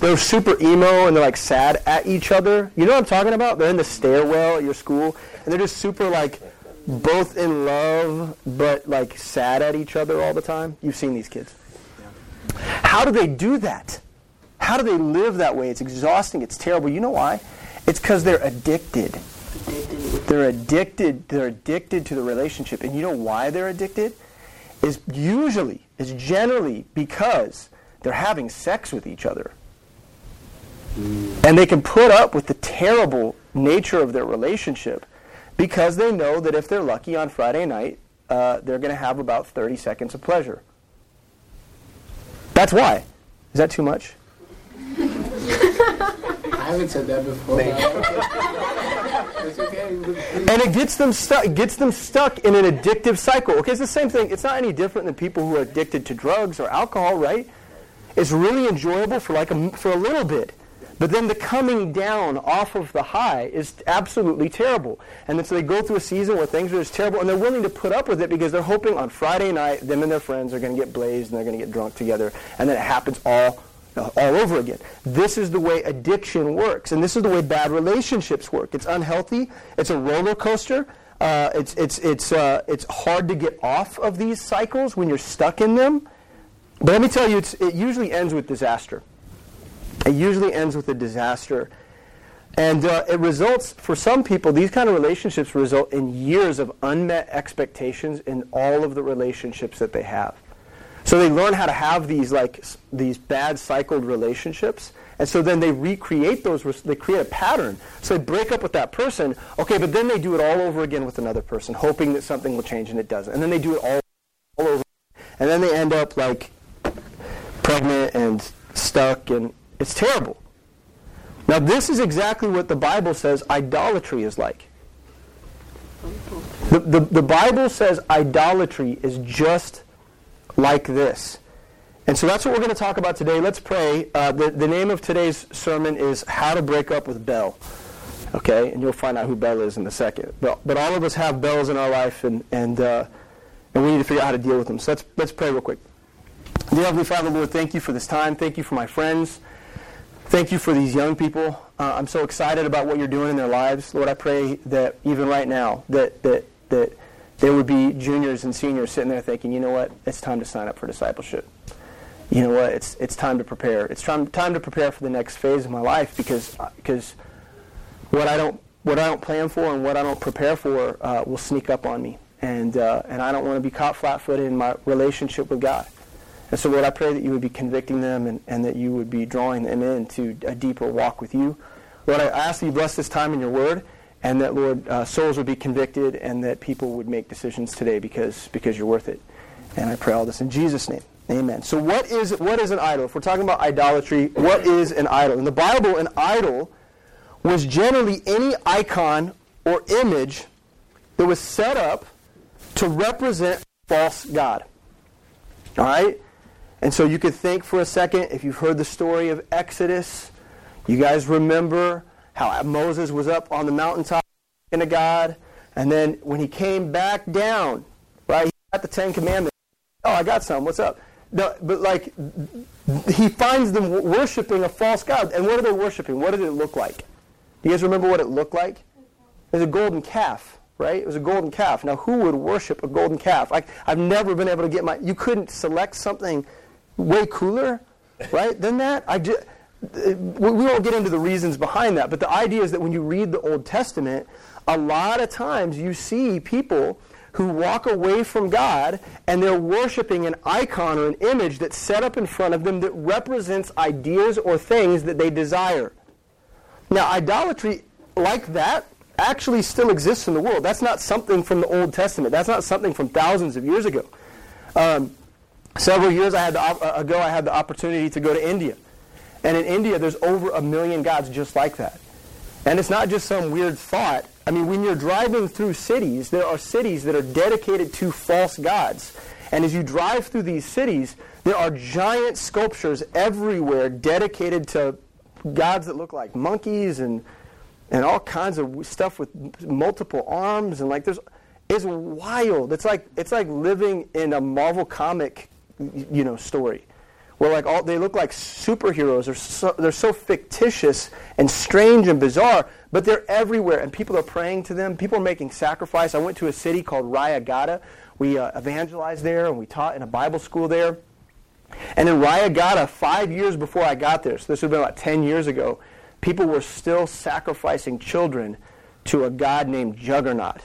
they're super emo and they're like sad at each other. You know what I'm talking about? They're in the stairwell at your school and they're just super like both in love but like sad at each other all the time. You've seen these kids. How do they do that? How do they live that way? It's exhausting. It's terrible. You know why? It's because they're addicted. They're addicted. They're addicted to the relationship. And you know why they're addicted? Is usually, is generally because they're having sex with each other. And they can put up with the terrible nature of their relationship because they know that if they're lucky on Friday night, uh, they're going to have about 30 seconds of pleasure. That's why. Is that too much? I haven't said that before. And it gets them stuck. It gets them stuck in an addictive cycle. Okay, it's the same thing. It's not any different than people who are addicted to drugs or alcohol, right? It's really enjoyable for like a, for a little bit, but then the coming down off of the high is absolutely terrible. And so they go through a season where things are just terrible, and they're willing to put up with it because they're hoping on Friday night them and their friends are going to get blazed and they're going to get drunk together, and then it happens all all over again. This is the way addiction works, and this is the way bad relationships work. It's unhealthy. It's a roller coaster. Uh, it's it's it's uh, it's hard to get off of these cycles when you're stuck in them. But let me tell you, it usually ends with disaster. It usually ends with a disaster. And uh, it results, for some people, these kind of relationships result in years of unmet expectations in all of the relationships that they have. So they learn how to have these like these bad cycled relationships, and so then they recreate those. They create a pattern. So they break up with that person. Okay, but then they do it all over again with another person, hoping that something will change, and it doesn't. And then they do it all, all over, and then they end up like pregnant and stuck, and it's terrible. Now this is exactly what the Bible says idolatry is like. The, the, the Bible says idolatry is just like this. And so that's what we're going to talk about today. Let's pray. Uh, the, the name of today's sermon is How to Break Up with Bel. Okay? And you'll find out who Bel is in a second. But, but all of us have Bels in our life, and, and, uh, and we need to figure out how to deal with them. So let's, let's pray real quick. Dear Heavenly Father, Lord, thank you for this time. Thank you for my friends. Thank you for these young people. Uh, I'm so excited about what you're doing in their lives. Lord, I pray that even right now, that, that, that there would be juniors and seniors sitting there thinking, you know what, it's time to sign up for discipleship. You know what, it's, it's time to prepare. It's time, time to prepare for the next phase of my life because, because what, I don't, what I don't plan for and what I don't prepare for uh, will sneak up on me. And, uh, and I don't want to be caught flat-footed in my relationship with God. And so, Lord, I pray that you would be convicting them and, and that you would be drawing them into a deeper walk with you. Lord, I ask that you bless this time in your word and that, Lord, uh, souls would be convicted and that people would make decisions today because, because you're worth it. And I pray all this in Jesus' name. Amen. So what is, what is an idol? If we're talking about idolatry, what is an idol? In the Bible, an idol was generally any icon or image that was set up to represent false God. All right? And so you could think for a second, if you've heard the story of Exodus, you guys remember how Moses was up on the mountaintop in God, and then when he came back down, right, he got the Ten Commandments. Oh, I got some. What's up? No, but like, he finds them worshiping a false God. And what are they worshiping? What did it look like? Do you guys remember what it looked like? It was a golden calf, right? It was a golden calf. Now, who would worship a golden calf? I, I've never been able to get my. You couldn't select something way cooler, right, than that. I just we won't get into the reasons behind that, but the idea is that when you read the Old Testament, a lot of times you see people who walk away from God and they're worshiping an icon or an image that's set up in front of them that represents ideas or things that they desire. Now, idolatry like that actually still exists in the world. That's not something from the Old Testament. That's not something from thousands of years ago. Um, several years I had the, uh, ago, I had the opportunity to go to India. And in India, there's over a million gods just like that. And it's not just some weird thought. I mean, when you're driving through cities, there are cities that are dedicated to false gods. And as you drive through these cities, there are giant sculptures everywhere dedicated to gods that look like monkeys and and all kinds of stuff with multiple arms and like there's it's wild. It's like it's like living in a Marvel comic, you know, story where like all they look like superheroes. They're so, they're so fictitious and strange and bizarre, but they're everywhere, and people are praying to them. People are making sacrifice. I went to a city called Rayagada. We uh, evangelized there, and we taught in a Bible school there. And in Rayagada, five years before I got there, so this would have been about 10 years ago, people were still sacrificing children to a god named Juggernaut,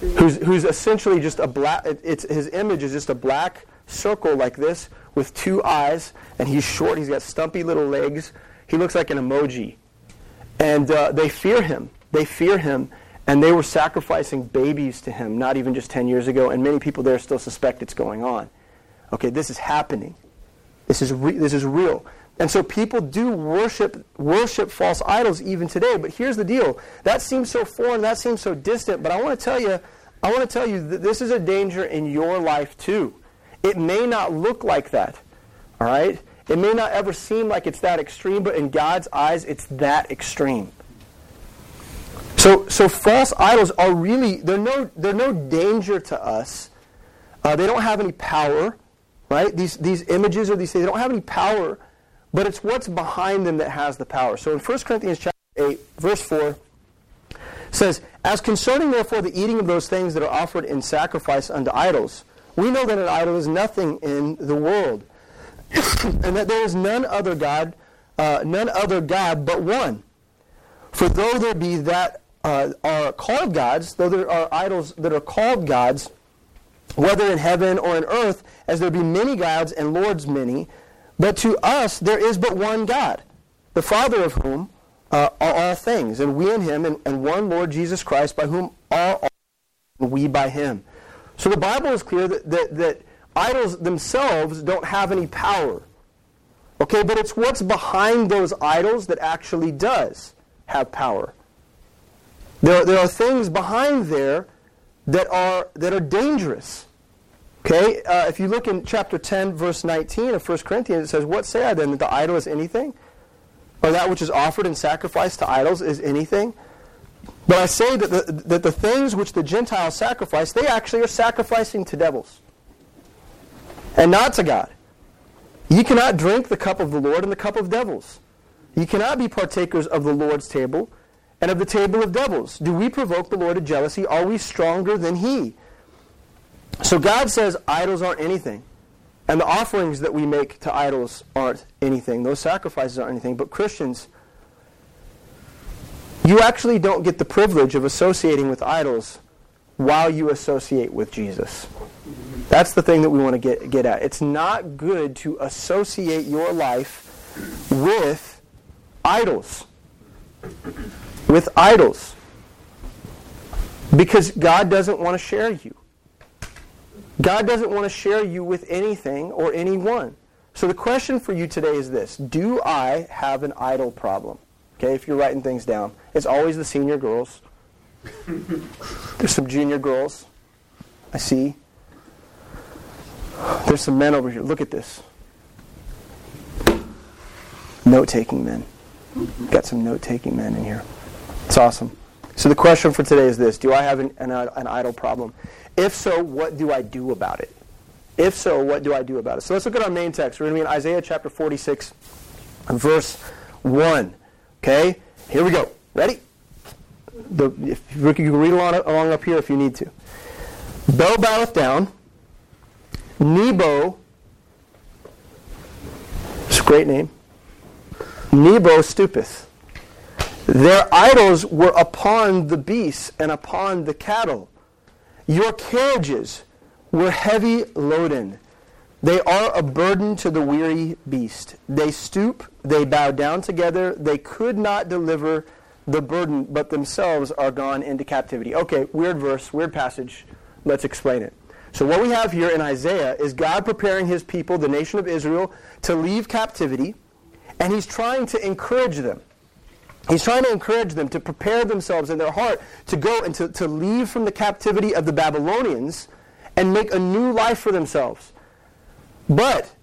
who's, who's essentially just a black, it's, his image is just a black circle like this with two eyes, and he's short, he's got stumpy little legs. He looks like an emoji. And uh, they fear him. They fear him. And they were sacrificing babies to him not even just 10 years ago, and many people there still suspect it's going on. Okay, this is happening. This is, re- this is real. And so people do worship worship false idols even today. But here's the deal. That seems so foreign, that seems so distant, but I want to tell you I want to tell you that this is a danger in your life too. It may not look like that. All right? It may not ever seem like it's that extreme, but in God's eyes it's that extreme. So so false idols are really they're no they're no danger to us. Uh, they don't have any power, right? These these images or these things they don't have any power but it's what's behind them that has the power. So in 1 Corinthians chapter 8, verse 4, says, As concerning therefore the eating of those things that are offered in sacrifice unto idols, we know that an idol is nothing in the world, and that there is none other God, uh, none other God but one. For though there be that uh, are called gods, though there are idols that are called gods, whether in heaven or in earth, as there be many gods and lords many, but to us, there is but one God, the Father of whom uh, are all things, and we in him, and, and one Lord Jesus Christ, by whom are all, and we by him. So the Bible is clear that, that, that idols themselves don't have any power. Okay, but it's what's behind those idols that actually does have power. There, there are things behind there that are, that are dangerous. Okay, uh, if you look in chapter 10, verse 19 of 1 Corinthians, it says, What say I then, that the idol is anything? Or that which is offered in sacrifice to idols is anything? But I say that the, that the things which the Gentiles sacrifice, they actually are sacrificing to devils and not to God. You cannot drink the cup of the Lord and the cup of devils. You cannot be partakers of the Lord's table and of the table of devils. Do we provoke the Lord to jealousy? Are we stronger than He? So God says idols aren't anything. And the offerings that we make to idols aren't anything. Those sacrifices aren't anything. But Christians, you actually don't get the privilege of associating with idols while you associate with Jesus. That's the thing that we want to get, get at. It's not good to associate your life with idols. With idols. Because God doesn't want to share you. God doesn't want to share you with anything or anyone. So the question for you today is this Do I have an idol problem? Okay, if you're writing things down, it's always the senior girls. There's some junior girls. I see. There's some men over here. Look at this. Note taking men. Got some note taking men in here. It's awesome. So the question for today is this Do I have an, an, an idol problem? If so, what do I do about it? If so, what do I do about it? So let's look at our main text. We're going to be in Isaiah chapter 46, verse 1. Okay? Here we go. Ready? The, if you can read along, along up here if you need to. Bel boweth down. Nebo, it's a great name. Nebo stoopeth. Their idols were upon the beasts and upon the cattle. Your carriages were heavy loaden. They are a burden to the weary beast. They stoop, they bow down together. They could not deliver the burden, but themselves are gone into captivity. Okay, weird verse, weird passage. Let's explain it. So, what we have here in Isaiah is God preparing his people, the nation of Israel, to leave captivity, and he's trying to encourage them. He's trying to encourage them to prepare themselves in their heart to go and to, to leave from the captivity of the Babylonians and make a new life for themselves. But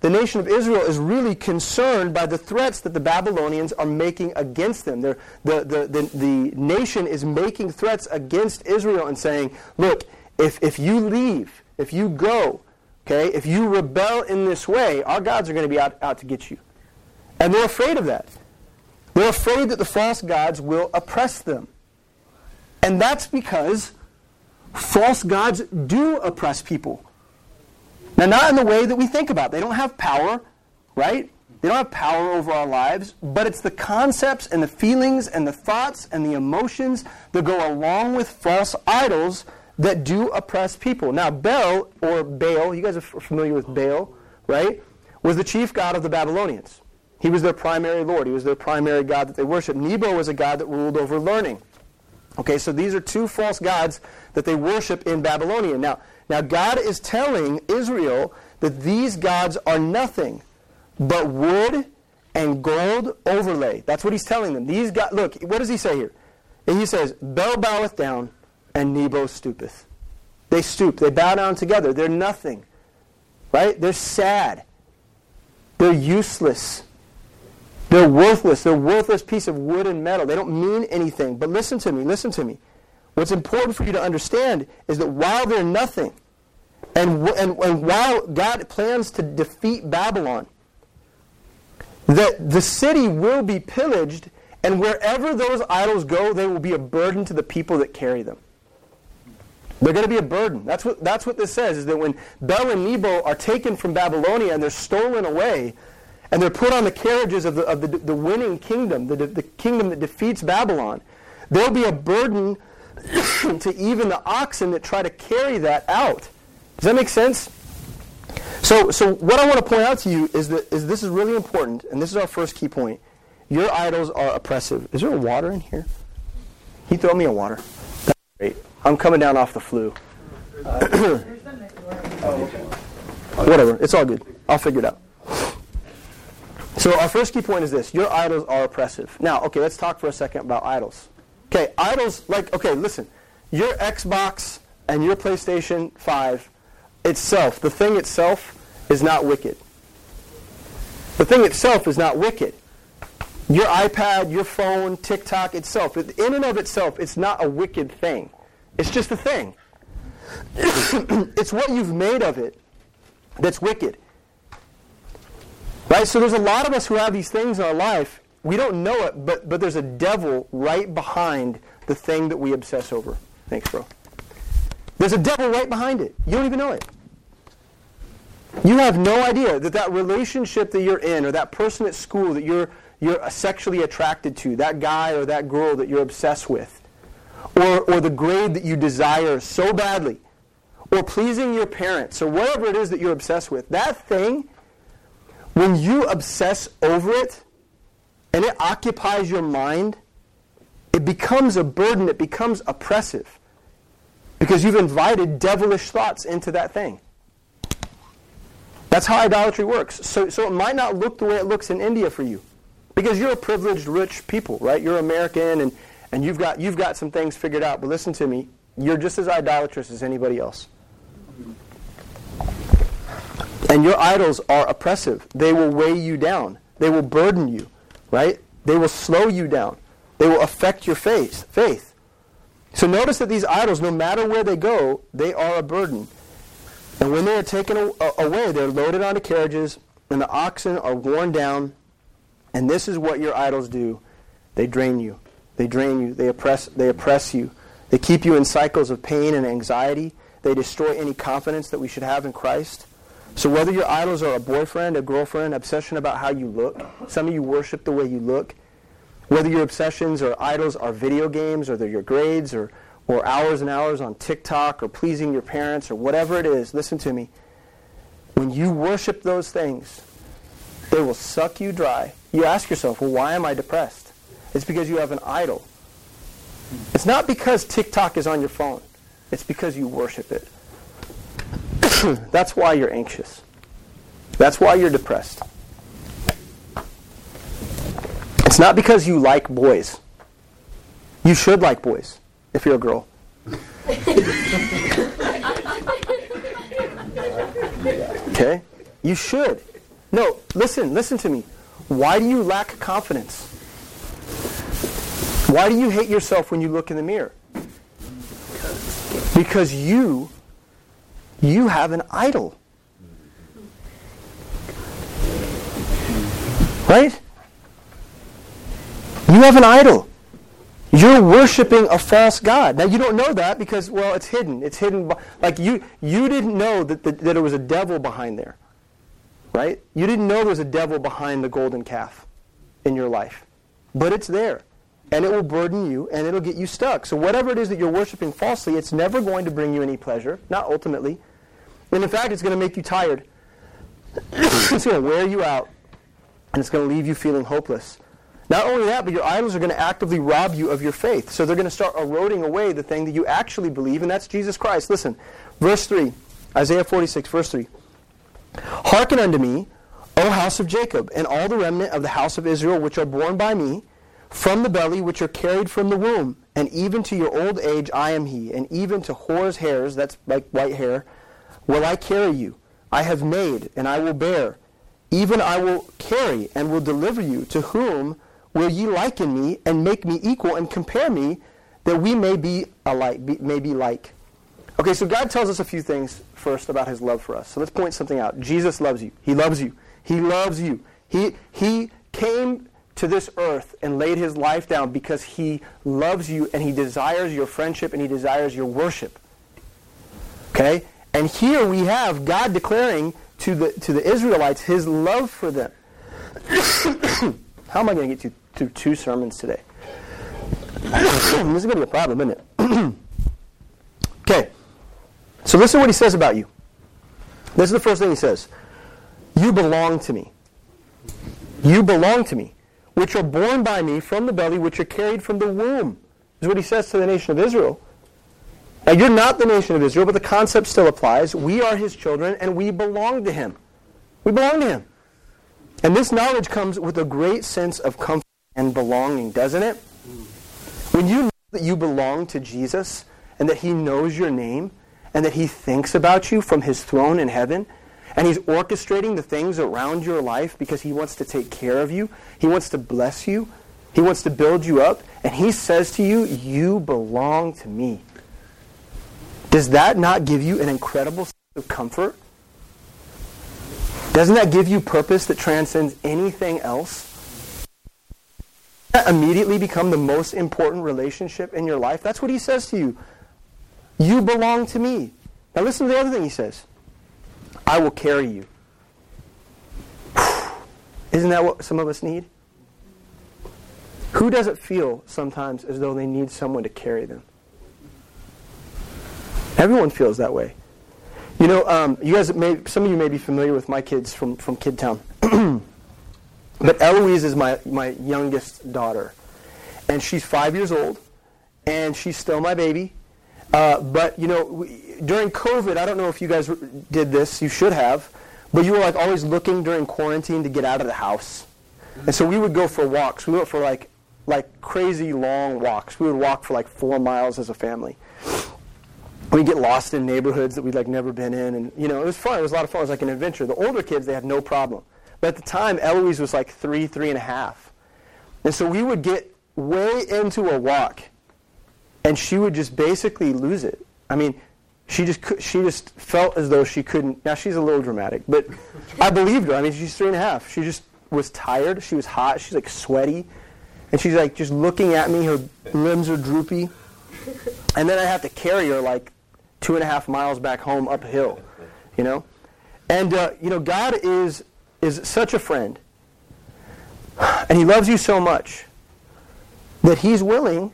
the nation of Israel is really concerned by the threats that the Babylonians are making against them. the, the, the, the nation is making threats against Israel and saying, look, if, if you leave, if you go, Okay? If you rebel in this way, our gods are going to be out, out to get you. And they're afraid of that. They're afraid that the false gods will oppress them. And that's because false gods do oppress people. Now, not in the way that we think about. They don't have power, right? They don't have power over our lives, but it's the concepts and the feelings and the thoughts and the emotions that go along with false idols that do oppress people. Now, Bel, or Baal, you guys are familiar with Baal, right? Was the chief god of the Babylonians. He was their primary lord. He was their primary god that they worshiped. Nebo was a god that ruled over learning. Okay, so these are two false gods that they worship in Babylonia. Now, now God is telling Israel that these gods are nothing but wood and gold overlay. That's what he's telling them. These gods, look, what does he say here? And he says, Bel boweth down and Nebo stoopeth. They stoop. They bow down together. They're nothing. Right? They're sad. They're useless. They're worthless. They're worthless piece of wood and metal. They don't mean anything. But listen to me. Listen to me. What's important for you to understand is that while they're nothing, and, and, and while God plans to defeat Babylon, that the city will be pillaged, and wherever those idols go, they will be a burden to the people that carry them. They're going to be a burden. That's what, that's what this says, is that when Bel and Nebo are taken from Babylonia and they're stolen away, and they're put on the carriages of the, of the, the winning kingdom, the, the kingdom that defeats Babylon, there'll be a burden to even the oxen that try to carry that out. Does that make sense? So, so what I want to point out to you is that is this is really important, and this is our first key point. Your idols are oppressive. Is there a water in here? He throw me a water. That's great. I'm coming down off the flu. Uh, Whatever. It's all good. I'll figure it out. So our first key point is this. Your idols are oppressive. Now, okay, let's talk for a second about idols. Okay, idols, like, okay, listen. Your Xbox and your PlayStation 5 itself, the thing itself, is not wicked. The thing itself is not wicked. Your iPad, your phone, TikTok itself, in and of itself, it's not a wicked thing. It's just a thing. it's what you've made of it that's wicked. Right? So there's a lot of us who have these things in our life. We don't know it, but, but there's a devil right behind the thing that we obsess over. Thanks, bro. There's a devil right behind it. You don't even know it. You have no idea that that relationship that you're in or that person at school that you're, you're sexually attracted to, that guy or that girl that you're obsessed with, or, or the grade that you desire so badly, or pleasing your parents, or whatever it is that you're obsessed with, that thing, when you obsess over it and it occupies your mind, it becomes a burden, it becomes oppressive. Because you've invited devilish thoughts into that thing. That's how idolatry works. So, so it might not look the way it looks in India for you. Because you're a privileged, rich people, right? You're American and and you've got, you've got some things figured out. But listen to me, you're just as idolatrous as anybody else. And your idols are oppressive. They will weigh you down. They will burden you, right? They will slow you down. They will affect your faith. Faith. So notice that these idols, no matter where they go, they are a burden. And when they are taken away, they're loaded onto carriages, and the oxen are worn down. And this is what your idols do they drain you. They drain you. They oppress, they oppress you. They keep you in cycles of pain and anxiety. They destroy any confidence that we should have in Christ. So whether your idols are a boyfriend, a girlfriend, obsession about how you look, some of you worship the way you look, whether your obsessions or idols are video games or they're your grades or, or hours and hours on TikTok or pleasing your parents or whatever it is, listen to me. When you worship those things, they will suck you dry. You ask yourself, well, why am I depressed? It's because you have an idol. It's not because TikTok is on your phone. It's because you worship it. That's why you're anxious. That's why you're depressed. It's not because you like boys. You should like boys if you're a girl. okay? You should. No, listen, listen to me. Why do you lack confidence? Why do you hate yourself when you look in the mirror? Because you you have an idol. Right? You have an idol. You're worshiping a false god. Now you don't know that because well, it's hidden. It's hidden. Like you, you didn't know that that, that there was a devil behind there, right? You didn't know there was a devil behind the golden calf in your life, but it's there and it will burden you and it'll get you stuck. So whatever it is that you're worshiping falsely, it's never going to bring you any pleasure, not ultimately, and in fact, it's going to make you tired. it's going to wear you out, and it's going to leave you feeling hopeless. Not only that, but your idols are going to actively rob you of your faith. So they're going to start eroding away the thing that you actually believe, and that's Jesus Christ. Listen, verse 3, Isaiah 46, verse 3. Hearken unto me, O house of Jacob, and all the remnant of the house of Israel, which are born by me, from the belly, which are carried from the womb. And even to your old age I am he, and even to hoar hairs, that's like white hair, will I carry you. I have made, and I will bear. Even I will carry, and will deliver you. To whom will ye liken me and make me equal and compare me that we may be alike, be, may be like. Okay, so God tells us a few things first about his love for us. So let's point something out. Jesus loves you. He loves you. He loves you. He, he came to this earth and laid his life down because he loves you and he desires your friendship and he desires your worship. Okay? And here we have God declaring to the, to the Israelites his love for them. How am I going to get to through two sermons today. this is going to be a problem, isn't it? okay. So listen to what he says about you. This is the first thing he says. You belong to me. You belong to me, which are born by me from the belly, which are carried from the womb. Is what he says to the nation of Israel. Now, you're not the nation of Israel, but the concept still applies. We are his children, and we belong to him. We belong to him. And this knowledge comes with a great sense of comfort and belonging, doesn't it? When you know that you belong to Jesus and that he knows your name and that he thinks about you from his throne in heaven and he's orchestrating the things around your life because he wants to take care of you, he wants to bless you, he wants to build you up, and he says to you, You belong to me. Does that not give you an incredible sense of comfort? Doesn't that give you purpose that transcends anything else? that immediately become the most important relationship in your life? That's what he says to you. You belong to me. Now listen to the other thing he says. I will carry you. Isn't that what some of us need? Who doesn't feel sometimes as though they need someone to carry them? Everyone feels that way. You know, um, you guys may, some of you may be familiar with my kids from, from Kid Town. But Eloise is my, my youngest daughter. And she's five years old, and she's still my baby. Uh, but, you know, we, during COVID, I don't know if you guys did this, you should have, but you were like always looking during quarantine to get out of the house. And so we would go for walks. We went for like, like crazy long walks. We would walk for like four miles as a family. We'd get lost in neighborhoods that we'd like never been in. And, you know, it was fun. It was a lot of fun. It was like an adventure. The older kids, they had no problem. But at the time, Eloise was like three, three and a half. And so we would get way into a walk, and she would just basically lose it. I mean, she just she just felt as though she couldn't. Now she's a little dramatic, but I believed her. I mean, she's three and a half. She just was tired. She was hot. She's like sweaty, and she's like just looking at me. Her limbs are droopy, and then I have to carry her like two and a half miles back home uphill, you know. And uh, you know, God is is such a friend, and he loves you so much that he's willing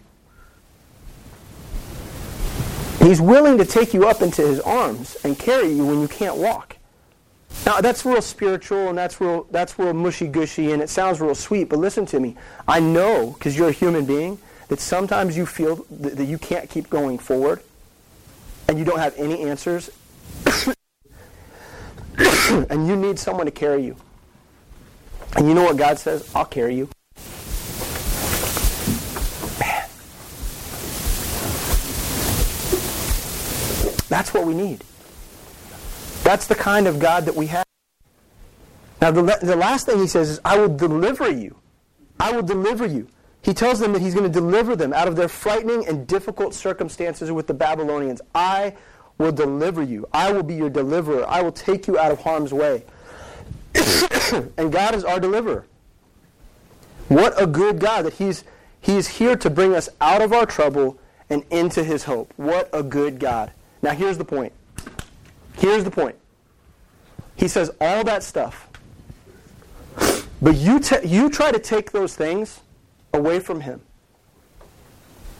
he's willing to take you up into his arms and carry you when you can't walk. Now that's real spiritual and that's real that's real mushy gushy and it sounds real sweet, but listen to me. I know because you're a human being that sometimes you feel that, that you can't keep going forward and you don't have any answers and you need someone to carry you. And you know what God says? I'll carry you. That's what we need. That's the kind of God that we have. Now, the, the last thing he says is, I will deliver you. I will deliver you. He tells them that he's going to deliver them out of their frightening and difficult circumstances with the Babylonians. I will deliver you. I will be your deliverer. I will take you out of harm's way. and God is our deliverer. What a good God that He's, he's here to bring us out of our trouble and into His hope. What a good God. Now, here's the point. Here's the point. He says all that stuff. But you, you try to take those things away from Him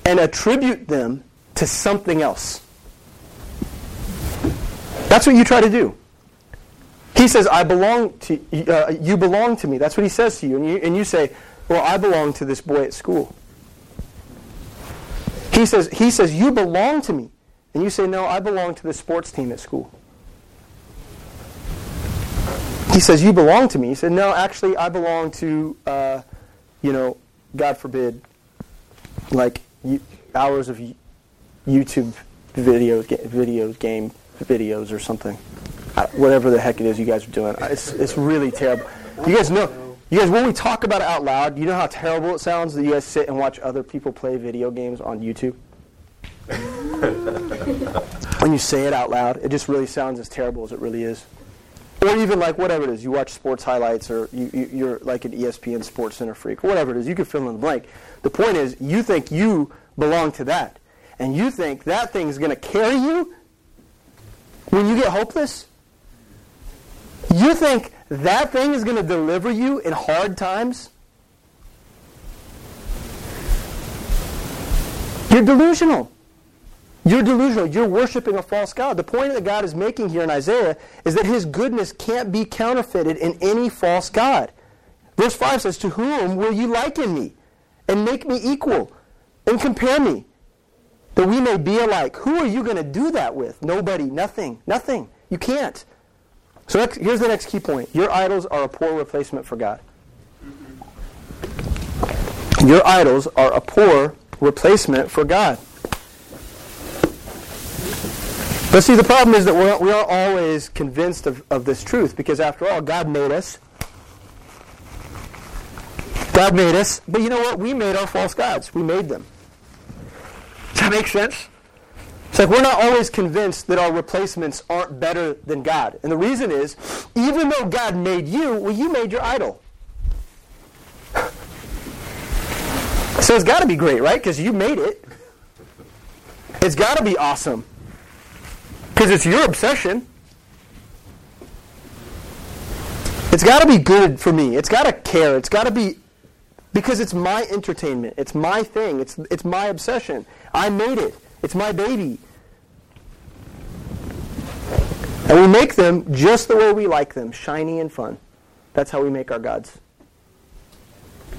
and attribute them to something else. That's what you try to do. He says, I belong to uh, you belong to me. That's what he says to you. And, you. and you say, well, I belong to this boy at school. He says, he says, you belong to me. And you say, no, I belong to the sports team at school. He says, you belong to me. He said, no, actually, I belong to, uh, you know, God forbid, like hours of YouTube video, video game videos or something. Whatever the heck it is you guys are doing. It's, it's really terrible. You guys know, you guys, when we talk about it out loud, you know how terrible it sounds that you guys sit and watch other people play video games on YouTube? when you say it out loud, it just really sounds as terrible as it really is. Or even like whatever it is, you watch sports highlights or you, you, are like an ESPN Sports Center freak, or whatever it is, you can fill in the blank. The point is, you think you belong to that. And you think that thing is going to carry you when you get hopeless? You think that thing is going to deliver you in hard times? You're delusional. You're delusional. You're worshiping a false God. The point that God is making here in Isaiah is that his goodness can't be counterfeited in any false God. Verse 5 says, To whom will you liken me and make me equal and compare me that we may be alike? Who are you going to do that with? Nobody. Nothing. Nothing. You can't. So here's the next key point. Your idols are a poor replacement for God. Your idols are a poor replacement for God. But see, the problem is that we're, we aren't always convinced of, of this truth because, after all, God made us. God made us. But you know what? We made our false gods. We made them. Does that make sense? It's like we're not always convinced that our replacements aren't better than God. And the reason is, even though God made you, well, you made your idol. So it's got to be great, right? Because you made it. It's got to be awesome. Because it's your obsession. It's got to be good for me. It's got to care. It's got to be because it's my entertainment. It's my thing. It's, it's my obsession. I made it. It's my baby. And we make them just the way we like them, shiny and fun. That's how we make our gods.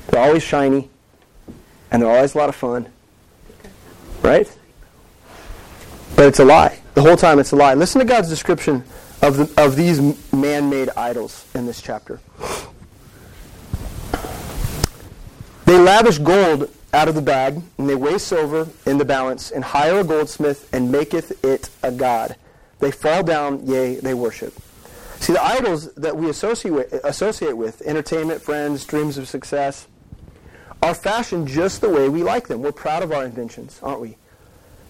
They're always shiny, and they're always a lot of fun. Right? But it's a lie. The whole time it's a lie. Listen to God's description of, the, of these man made idols in this chapter. They lavish gold out of the bag, and they weigh silver in the balance, and hire a goldsmith, and maketh it a god. They fall down, yea, they worship. See, the idols that we associate with, associate with entertainment, friends, dreams of success, are fashioned just the way we like them. We're proud of our inventions, aren't we?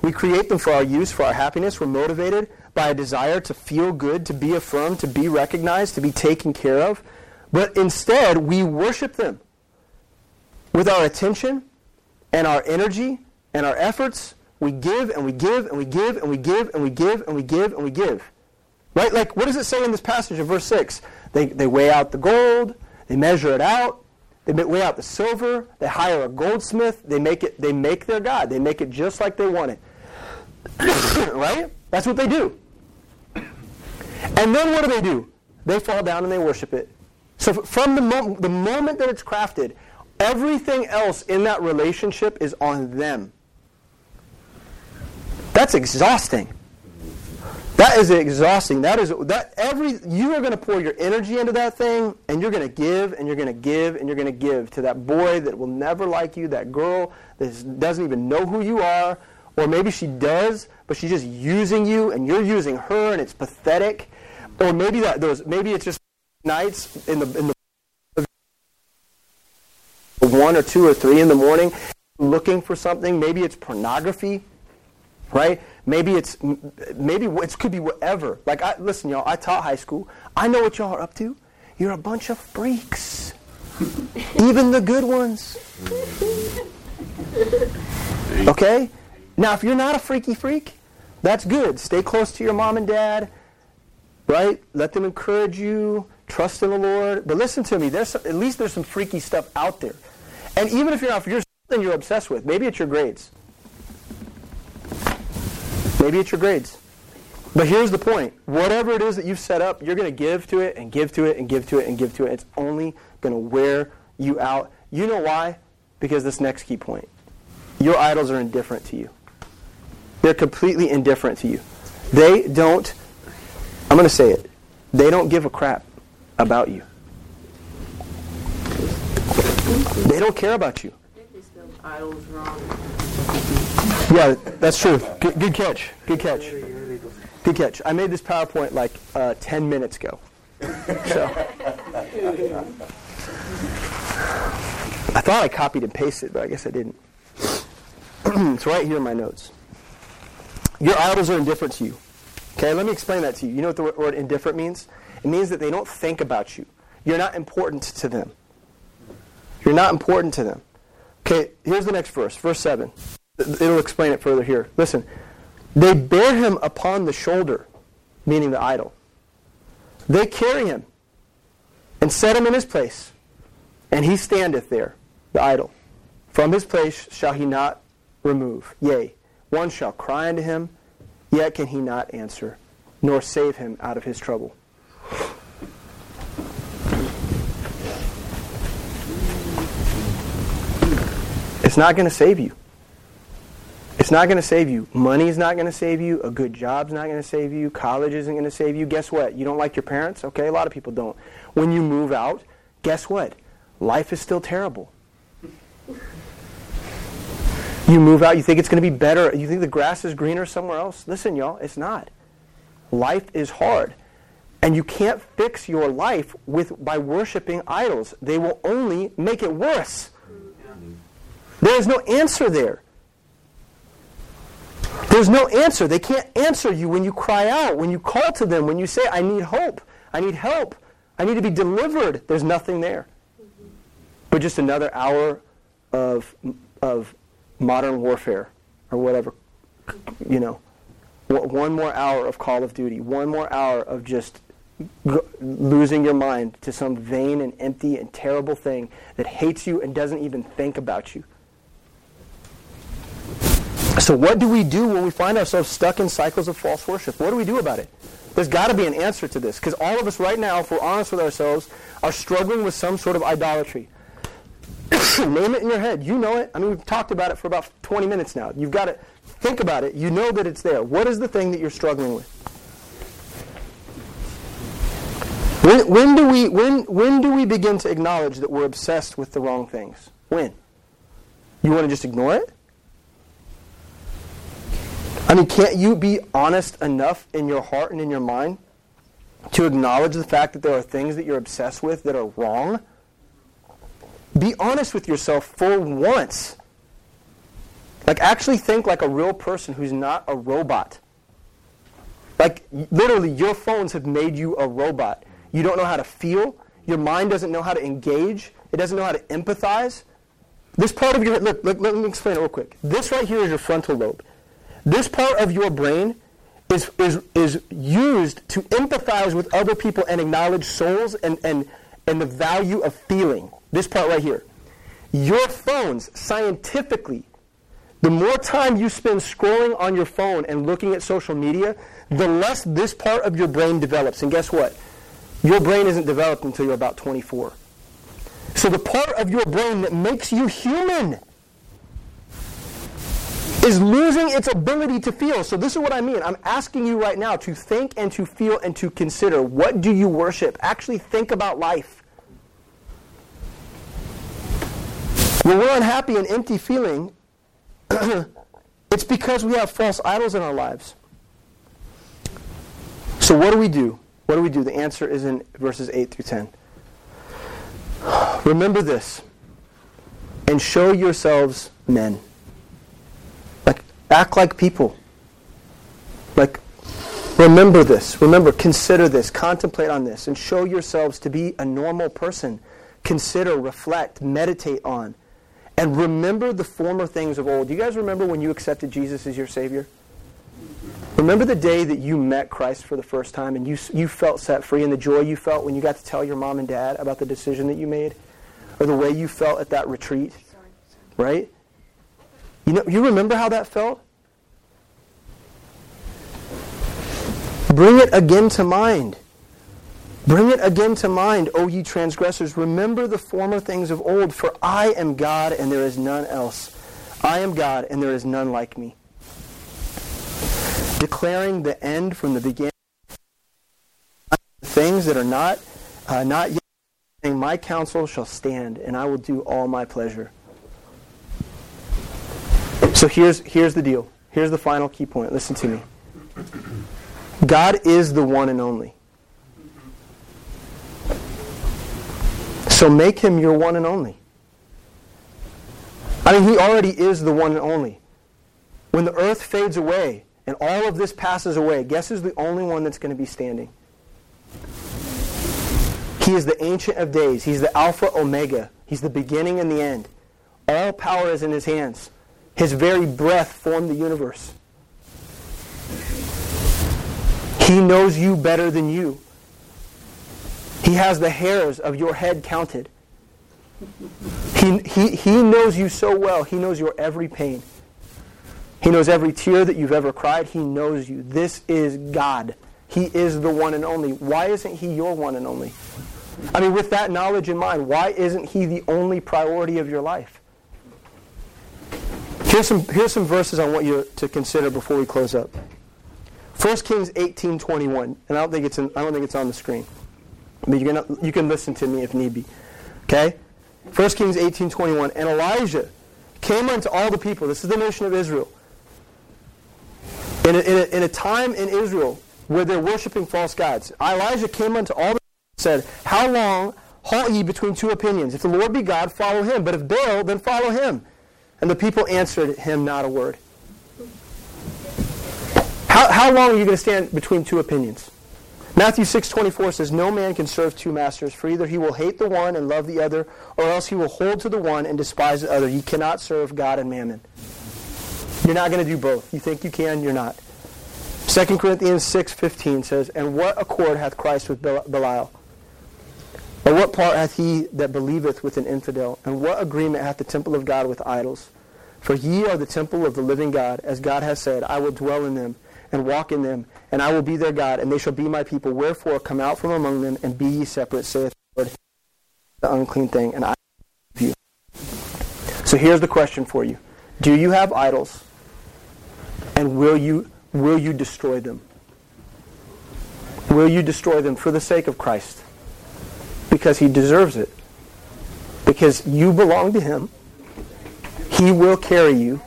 We create them for our use, for our happiness. We're motivated by a desire to feel good, to be affirmed, to be recognized, to be taken care of. But instead, we worship them with our attention and our energy and our efforts, we give and we give and we give and we give and we give and we give and we give. Right? Like, what does it say in this passage of verse 6? They, they weigh out the gold, they measure it out, they weigh out the silver, they hire a goldsmith, they make it they make their God. They make it just like they want it. right? That's what they do. And then what do they do? They fall down and they worship it. So from the, mo- the moment that it's crafted, Everything else in that relationship is on them. That's exhausting. That is exhausting. That is that every you are going to pour your energy into that thing and you're going to give and you're going to give and you're going to give to that boy that will never like you, that girl that doesn't even know who you are, or maybe she does, but she's just using you and you're using her and it's pathetic. Or maybe that those maybe it's just nights in the in the one or two or three in the morning looking for something. Maybe it's pornography, right? Maybe it's maybe it could be whatever. Like I listen, y'all. I taught high school. I know what y'all are up to. You're a bunch of freaks. Even the good ones. Okay? Now, if you're not a freaky freak, that's good. Stay close to your mom and dad, right? Let them encourage you. Trust in the Lord. But listen to me. There's some, at least there's some freaky stuff out there. And even if you're not, if you're something you're obsessed with, maybe it's your grades. Maybe it's your grades. But here's the point. Whatever it is that you've set up, you're going to give to it and give to it and give to it and give to it. It's only going to wear you out. You know why? Because this next key point. Your idols are indifferent to you. They're completely indifferent to you. They don't, I'm going to say it, they don't give a crap about you. They don't care about you. Yeah, that's true. Good, good catch. Good catch. Good catch. I made this PowerPoint like uh, 10 minutes ago. So. I thought I copied and pasted, but I guess I didn't. it's right here in my notes. Your idols are indifferent to you. Okay, let me explain that to you. You know what the word indifferent means? It means that they don't think about you. You're not important to them. You're not important to them. Okay, here's the next verse, verse 7. It'll explain it further here. Listen. They bear him upon the shoulder, meaning the idol. They carry him and set him in his place, and he standeth there, the idol. From his place shall he not remove. Yea, one shall cry unto him, yet can he not answer, nor save him out of his trouble. It's not going to save you. It's not going to save you. Money is not going to save you. A good job's not going to save you. College isn't going to save you. Guess what? You don't like your parents? Okay, a lot of people don't. When you move out, guess what? Life is still terrible. You move out, you think it's going to be better. You think the grass is greener somewhere else? Listen, y'all, it's not. Life is hard. And you can't fix your life with by worshiping idols. They will only make it worse. There is no answer there. There's no answer. They can't answer you when you cry out, when you call to them, when you say, I need hope, I need help, I need to be delivered. There's nothing there. But just another hour of, of modern warfare or whatever, you know. One more hour of Call of Duty, one more hour of just losing your mind to some vain and empty and terrible thing that hates you and doesn't even think about you. So, what do we do when we find ourselves stuck in cycles of false worship? What do we do about it? There's got to be an answer to this because all of us right now, if we're honest with ourselves, are struggling with some sort of idolatry. Name it in your head. You know it. I mean, we've talked about it for about 20 minutes now. You've got to think about it. You know that it's there. What is the thing that you're struggling with? When, when, do we, when, when do we begin to acknowledge that we're obsessed with the wrong things? When? You want to just ignore it? I mean, can't you be honest enough in your heart and in your mind to acknowledge the fact that there are things that you're obsessed with that are wrong? Be honest with yourself for once. Like, actually think like a real person who's not a robot. Like, literally, your phones have made you a robot. You don't know how to feel. Your mind doesn't know how to engage. It doesn't know how to empathize. This part of your look, look, let me explain it real quick. This right here is your frontal lobe. This part of your brain is, is, is used to empathize with other people and acknowledge souls and, and, and the value of feeling. This part right here. Your phones, scientifically, the more time you spend scrolling on your phone and looking at social media, the less this part of your brain develops. And guess what? Your brain isn't developed until you're about 24. So the part of your brain that makes you human is losing its ability to feel. So this is what I mean. I'm asking you right now to think and to feel and to consider what do you worship? Actually think about life. When we're unhappy and empty feeling, it's because we have false idols in our lives. So what do we do? What do we do? The answer is in verses 8 through 10. Remember this and show yourselves men. Like act like people. Like, remember this. Remember, consider this. Contemplate on this. And show yourselves to be a normal person. consider, reflect, meditate on, and remember the former things of old. Do you guys remember when you accepted Jesus as your Savior? Remember the day that you met Christ for the first time and you, you felt set free and the joy you felt when you got to tell your mom and dad about the decision that you made? Or the way you felt at that retreat? Right? You know, you remember how that felt? Bring it again to mind. Bring it again to mind, O ye transgressors. Remember the former things of old, for I am God and there is none else. I am God and there is none like me. Declaring the end from the beginning, things that are not, uh, not yet, My counsel shall stand, and I will do all my pleasure. So here's, here's the deal. Here's the final key point. Listen to me. God is the one and only. So make him your one and only. I mean, he already is the one and only. When the earth fades away and all of this passes away, guess who's the only one that's going to be standing? He is the Ancient of Days. He's the Alpha Omega. He's the beginning and the end. All power is in his hands. His very breath formed the universe. He knows you better than you. He has the hairs of your head counted. He, he, he knows you so well. He knows your every pain. He knows every tear that you've ever cried. He knows you. This is God. He is the one and only. Why isn't He your one and only? I mean, with that knowledge in mind, why isn't He the only priority of your life? Here's some, here's some verses I want you to consider before we close up. 1 Kings 18:21, and I don't think it's in, I don't think it's on the screen. But you can, you can listen to me if need be. Okay? 1 Kings 18.21. And Elijah came unto all the people. This is the nation of Israel. In a, in a, in a time in Israel where they're worshiping false gods, Elijah came unto all the people and said, How long halt ye between two opinions? If the Lord be God, follow him. But if Baal, then follow him. And the people answered him not a word. How, how long are you going to stand between two opinions? Matthew 6:24 says, "No man can serve two masters, for either he will hate the one and love the other, or else he will hold to the one and despise the other. You cannot serve God and mammon." You're not going to do both. You think you can, you're not. 2 Corinthians 6:15 says, "And what accord hath Christ with Belial? Or what part hath he that believeth with an infidel? And what agreement hath the temple of God with idols? For ye are the temple of the living God, as God has said, I will dwell in them and walk in them, and I will be their God, and they shall be my people. Wherefore come out from among them, and be ye separate, saith the Lord, the unclean thing, and I will you. So here's the question for you. Do you have idols? And will you will you destroy them? Will you destroy them for the sake of Christ? Because he deserves it. Because you belong to him. He will carry you,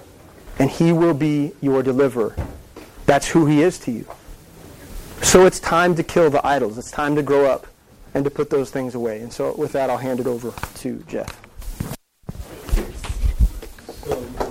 and he will be your deliverer. That's who he is to you. So it's time to kill the idols. It's time to grow up and to put those things away. And so with that, I'll hand it over to Jeff. So